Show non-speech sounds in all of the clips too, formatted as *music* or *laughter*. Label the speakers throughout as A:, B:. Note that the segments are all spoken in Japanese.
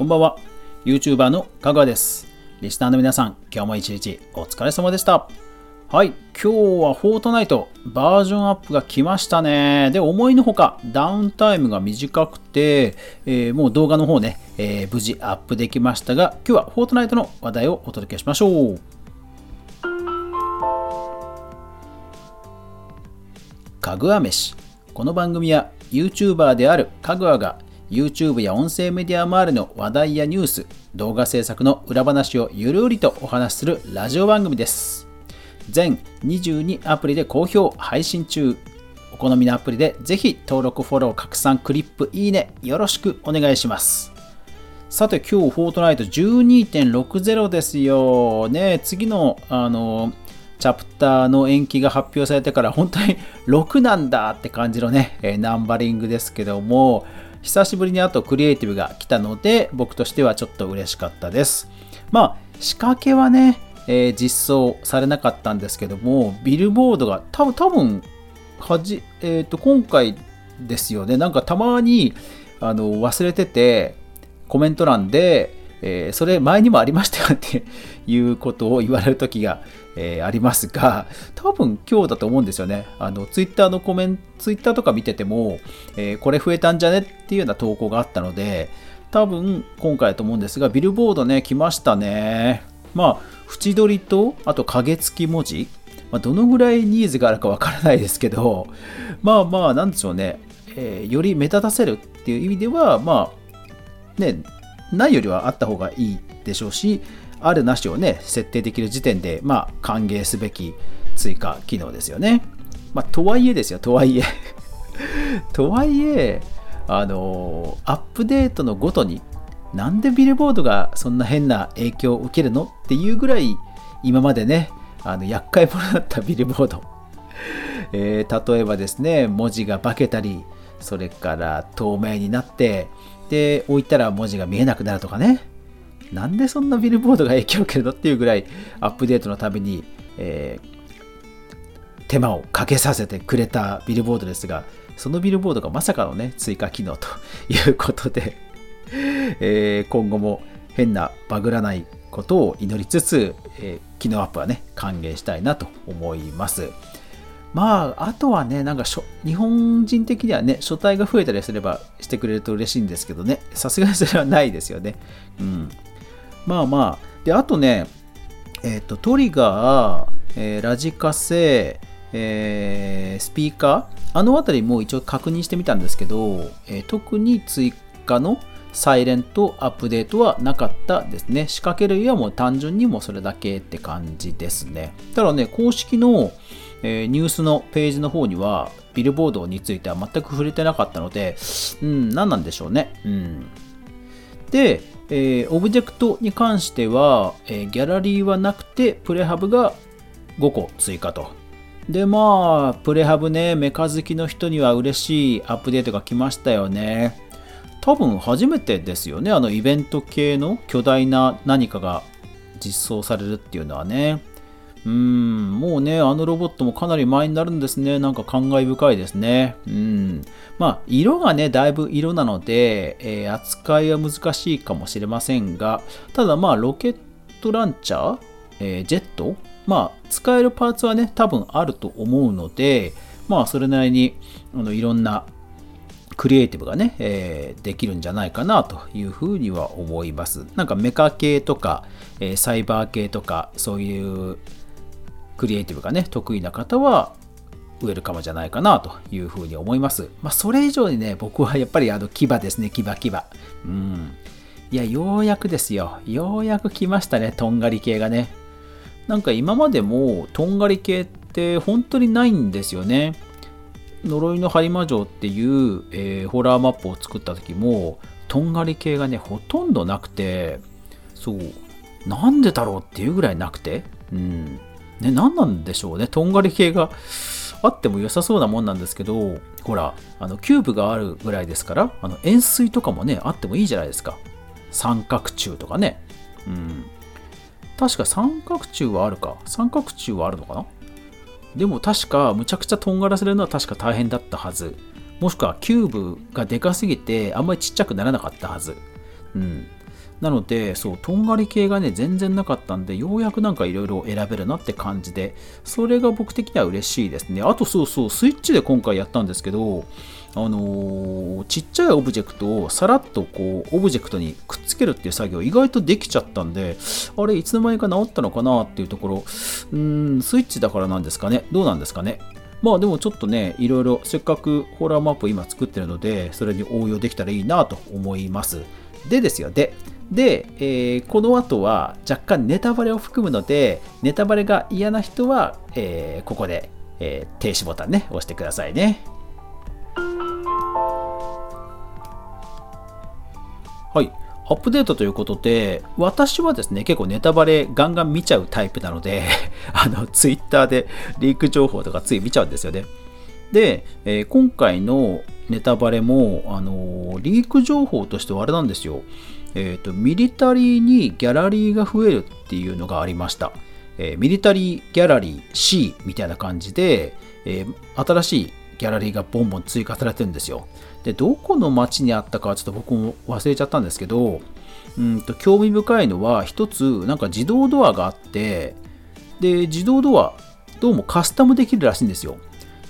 A: こんばんは。YouTuber のかぐわです。リスナーの皆さん、今日も一日お疲れ様でした。はい、今日はフォートナイトバージョンアップが来ましたね。で、思いのほかダウンタイムが短くて、えーもう動画の方ね、えー無事アップできましたが、今日はフォートナイトの話題をお届けしましょう。かぐわ飯。この番組は YouTuber であるかぐわが YouTube や音声メディア周りの話題やニュース、動画制作の裏話をゆるりとお話しするラジオ番組です。全22アプリで好評配信中。お好みのアプリでぜひ登録、フォロー、拡散、クリップ、いいね、よろしくお願いします。さて今日フォートナイト12.60ですよ。ね次のあのチャプターの延期が発表されてから本当に *laughs* 6なんだって感じのね、ナンバリングですけども久しぶりにあとクリエイティブが来たので僕としてはちょっと嬉しかったです。まあ仕掛けはね、えー実装されなかったんですけどもビルボードが多分多分はじ、えー、と今回ですよねなんかたまにあの忘れててコメント欄で、えーそれ前にもありましたよっていうことを言われる時が、えーありますが多分今日だと思うんですよね。あのツイッターのコメントツイッターとか見てても、えーこれ増えたんじゃねっていうような投稿があったので多分今回だと思うんですがビルボードね来ましたね。まあ縁取りとあと影付き文字まあ、どのぐらいニーズがあるかわからないですけど、まあまあ、なんでしょうね、えより目立たせるっていう意味では、まあ、ね、ないよりはあった方がいいでしょうし、あるなしをね、設定できる時点で、まあ、歓迎すべき追加機能ですよね。まあ、とはいえですよ、とはいえ。*laughs* とはいえ、あのアップデートのごとに、なんでビルボードがそんな変な影響を受けるのっていうぐらい、今までね、あの厄介者だったビルボード。*laughs* えー例えばですね、文字が化けたり、それから透明になって、で、置いたら文字が見えなくなるとかね。なんでそんなビルボードが影響を受けるのっていうぐらい、アップデートのために、えー手間をかけさせてくれたビルボードですが、そのビルボードがまさかのね、追加機能ということで、*laughs* えー今後も変なバグらないことを祈りつつ、えー機能アップはね、歓迎したいなと思います。まあ、あとはね、なんか、日本人的にはね、書体が増えたりすればしてくれると嬉しいんですけどね、さすがにそれはないですよね。うん。まあまあ、で、あとね、えっ、と、トリガー、えーラジカセ、えースピーカー、あのあたりも一応確認してみたんですけど、えー特に追加のサイレントアップデートはなかったですね。仕掛け類はもう単純にもうそれだけって感じですね。ただね、公式の、えーニュースのページの方には、ビルボードについては全く触れてなかったので、うん、何なんでしょうね。うん。で、えーオブジェクトに関しては、えーギャラリーはなくて、プレハブが5個追加と。で、まあ、プレハブね、メカ好きの人には嬉しいアップデートが来ましたよね。多分初めてですよね、あのイベント系の巨大な何かが実装されるっていうのはね。うん、もうね、あのロボットもかなり前になるんですね。なんか感慨深いですね。うん。まあ、色がね、だいぶ色なので、えー扱いは難しいかもしれませんが、ただまあ、ロケットランチャー、えージェット？まあ、使えるパーツはね、多分あると思うので、まあ、それなりに、あの、いろんなクリエイティブがね、えーできるんじゃないかなというふうには思います。なんかメカ系とか、えーサイバー系とか、そういうクリエイティブがね、得意な方は、ウェルカムじゃないかなというふうに思います。まあ、それ以上にね、僕はやっぱりあの牙ですね、牙牙。うん。いや、ようやくですよ。ようやく来ましたね、とんがり系がね。なんか今までもとんがり系って本当にないんですよね。呪いの播磨城っていう、えーホラーマップを作った時もとんがり系がねほとんどなくてそうなんでだろうっていうぐらいなくてうんね何なんでしょうね。とんがり系があっても良さそうなもんなんですけどほらあのキューブがあるぐらいですからあの円錐とかもねあってもいいじゃないですか。三角柱とかね。うん。確か三角柱はあるか。三角柱はあるのかな？でも確かむちゃくちゃとんがらせるのは確か大変だったはず。もしくはキューブがでかすぎてあんまりちっちゃくならなかったはず。うん。なので、そう、とんがり系がね、全然なかったんで、ようやくなんかいろいろ選べるなって感じで、それが僕的には嬉しいですね。あとそうそう、スイッチで今回やったんですけど、あのー、ちっちゃいオブジェクトをさらっとこうオブジェクトにくっつけるっていう作業意外とできちゃったんであれいつの間にか治ったのかなっていうところうんスイッチだからなんですかね。どうなんですかね。まあでもちょっとねいろいろせっかくホラーマップ今作ってるのでそれに応用できたらいいなと思います。でですよでで、えー、この後は若干ネタバレを含むのでネタバレが嫌な人は、えー、ここで、えー、停止ボタンね押してくださいねはい。アップデートということで、私はですね、結構ネタバレガンガン見ちゃうタイプなので、*laughs* あの、ツイッターでリーク情報とかつい見ちゃうんですよね。で、えー、今回のネタバレも、あのー、リーク情報としてはあれなんですよ。えっ、ー、と、ミリタリーにギャラリーが増えるっていうのがありました。えミリタリーギャラリー C みたいな感じで、え新しいギャラリーがボンボン追加されてるんですよ。で、どこの町にあったかちょっと僕も忘れちゃったんですけど、うんと興味深いのは、一つ、なんか自動ドアがあって、で、自動ドア、どうもカスタムできるらしいんですよ。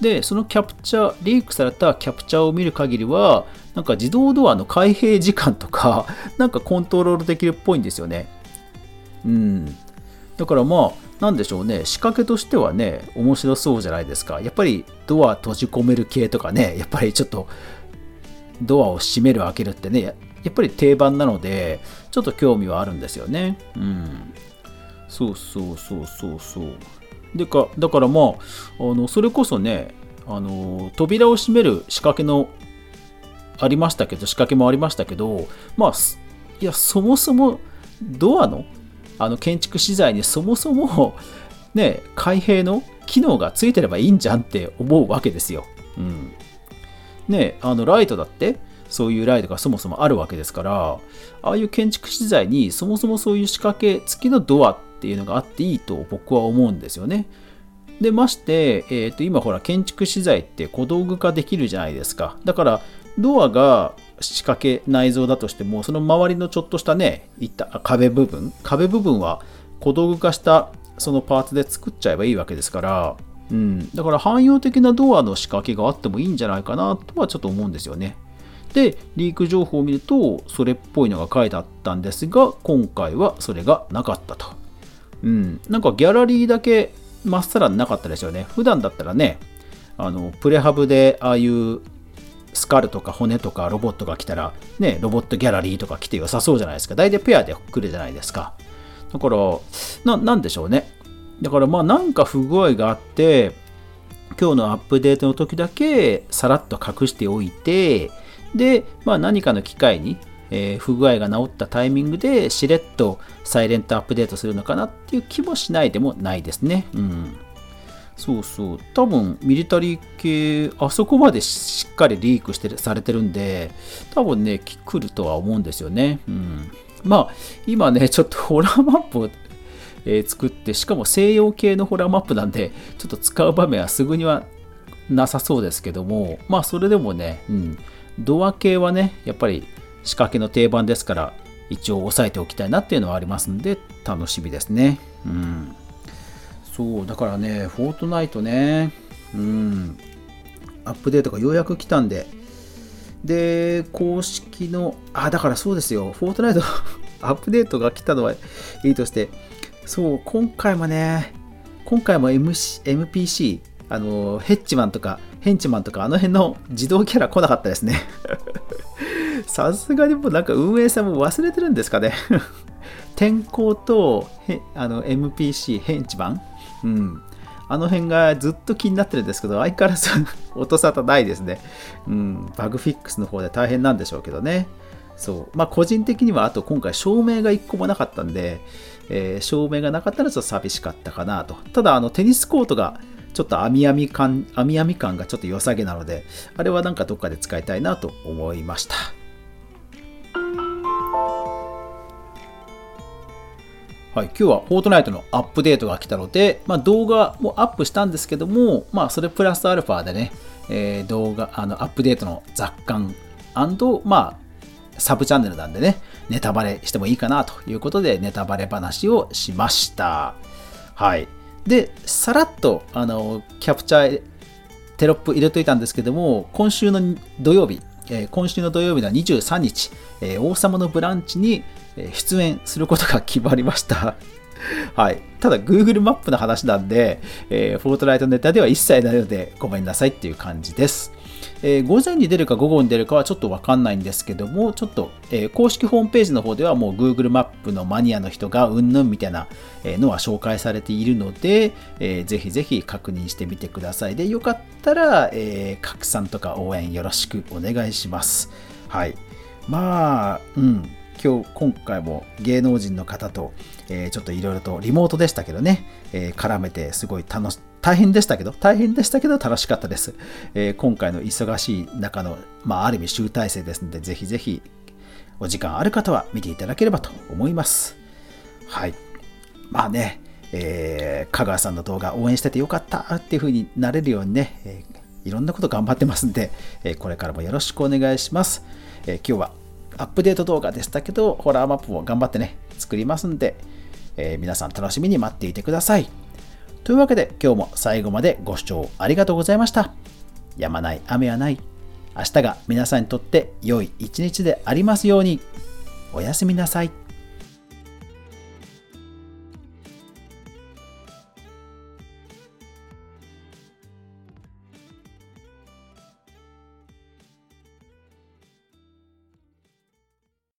A: で、そのキャプチャー、リークされたキャプチャーを見る限りは、なんか自動ドアの開閉時間とか、*laughs* なんかコントロールできるっぽいんですよね。うん。だからまあ、なんでしょうね、仕掛けとしてはね、面白そうじゃないですか。やっぱりドア閉じ込める系とかね、やっぱりちょっとドアを閉める開けるってね、やっぱり定番なので、ちょっと興味はあるんですよね。うん。そうそうそうそうそう。でか、だからまあ、あの、それこそね、あの、扉を閉める仕掛けの、ありましたけど、仕掛けもありましたけど、まあ、いや、そもそもドアの、あの、建築資材にそもそも、ね、開閉の機能がついてればいいんじゃんって思うわけですよ。うん。ね、あのライトだってそういうライトがそもそもあるわけですからああいう建築資材にそもそもそういう仕掛け付きのドアっていうのがあっていいと僕は思うんですよね。でまして、えー、と今ほら建築資材って小道具化できるじゃないですか。だからドアが仕掛け内蔵だとしてもその周りのちょっとしたねいった壁部分壁部分は小道具化したそのパーツで作っちゃえばいいわけですからうん、だから汎用的なドアの仕掛けがあってもいいんじゃないかなとはちょっと思うんですよね。で、リーク情報を見ると、それっぽいのが書いてあったんですが、今回はそれがなかったと。うん、なんかギャラリーだけまっさらなかったですよね。普段だったらね、あのプレハブでああいうスカルとか骨とかロボットが来たら、ね、ロボットギャラリーとか来て良さそうじゃないですか。大体ペアで来るじゃないですか。だから、ななんでしょうね。だからまあなんか不具合があって今日のアップデートの時だけさらっと隠しておいてで、まあ、何かの機会に、えー、不具合が治ったタイミングでしれっとサイレントアップデートするのかなっていう気もしないでもないですね。うん。そうそう。多分、ミリタリー系、あそこまでしっかりリークしてされてるんで、多分ね、来るとは思うんですよね。うん。まあ、今ね、ちょっとホラーマップえー、作って、しかも西洋系のホラーマップなんで、ちょっと使う場面はすぐにはなさそうですけども、まあそれでもね、うん、ドア系はね、やっぱり仕掛けの定番ですから、一応押さえておきたいなっていうのはありますんで、楽しみですね。うん。そう、だからね、フォートナイトね、うん、アップデートがようやく来たんで、で、公式の、あ、だからそうですよ、フォートナイト *laughs* アップデートが来たのはいいとして、そう、今回もね、今回も MC MPC、あの、ヘッチマンとか、ヘンチマンとか、あの辺の自動キャラ来なかったですね。さすがにもうなんか運営さんも忘れてるんですかね。*laughs* 天候とあの MPC、ヘンチマン？うん。あの辺がずっと気になってるんですけど、相変わらず *laughs* 音沙汰ないですね。うん、バグフィックスの方で大変なんでしょうけどね。そう。まあ、個人的には、あと今回照明が1個もなかったんで、えー、照明がなかったらちょっと寂しかったかなと。ただ、あの、テニスコートがちょっと網網感、網網感がちょっと良さげなので、あれはなんかどっかで使いたいなと思いました。はい、今日はフォートナイトのアップデートが来たので、まあ、動画もアップしたんですけども、まあ、それプラスアルファでね、えー、動画、あのアップデートの雑感まあ、サブチャンネルなんでね、ネタバレしてもいいかなということで、ネタバレ話をしました。はい。で、さらっと、あの、キャプチャー、テロップ入れといたんですけども、今週の土曜日、えー、今週の土曜日の23日、えー、王様のブランチに出演することが決まりました。*laughs* はい。ただ、Google マップの話なんで、えー、フォートライトネタでは一切ないので、ごめんなさいっていう感じです。えー、午前に出るか午後に出るかはちょっとわかんないんですけども、ちょっと、えー、公式ホームページの方ではもう Google マップのマニアの人がうんぬんみたいなのは紹介されているので、えー、ぜひぜひ確認してみてください。で、よかったら、え、拡散とか応援よろしくお願いします。はい。まあ、うん。今日、今回も芸能人の方と、えー、ちょっといろいろとリモートでしたけどね、えー、絡めてすごい楽し、大変でしたけど、大変でしたけど楽しかったです。えー、今回の忙しい中の、まあ、ある意味集大成ですので、ぜひぜひお時間ある方は見ていただければと思います。はい。まあね、えー、香川さんの動画応援しててよかったっていう風になれるようにね、えー、いろんなこと頑張ってますんで、えー、これからもよろしくお願いします。え今日はアップデート動画でしたけど、ホラーマップも頑張ってね、作りますんで、えー、皆さん楽しみに待っていてください。というわけで今日も最後までご視聴ありがとうございました。やまない雨はない。明日が皆さんにとって良い一日でありますように。おやすみなさい。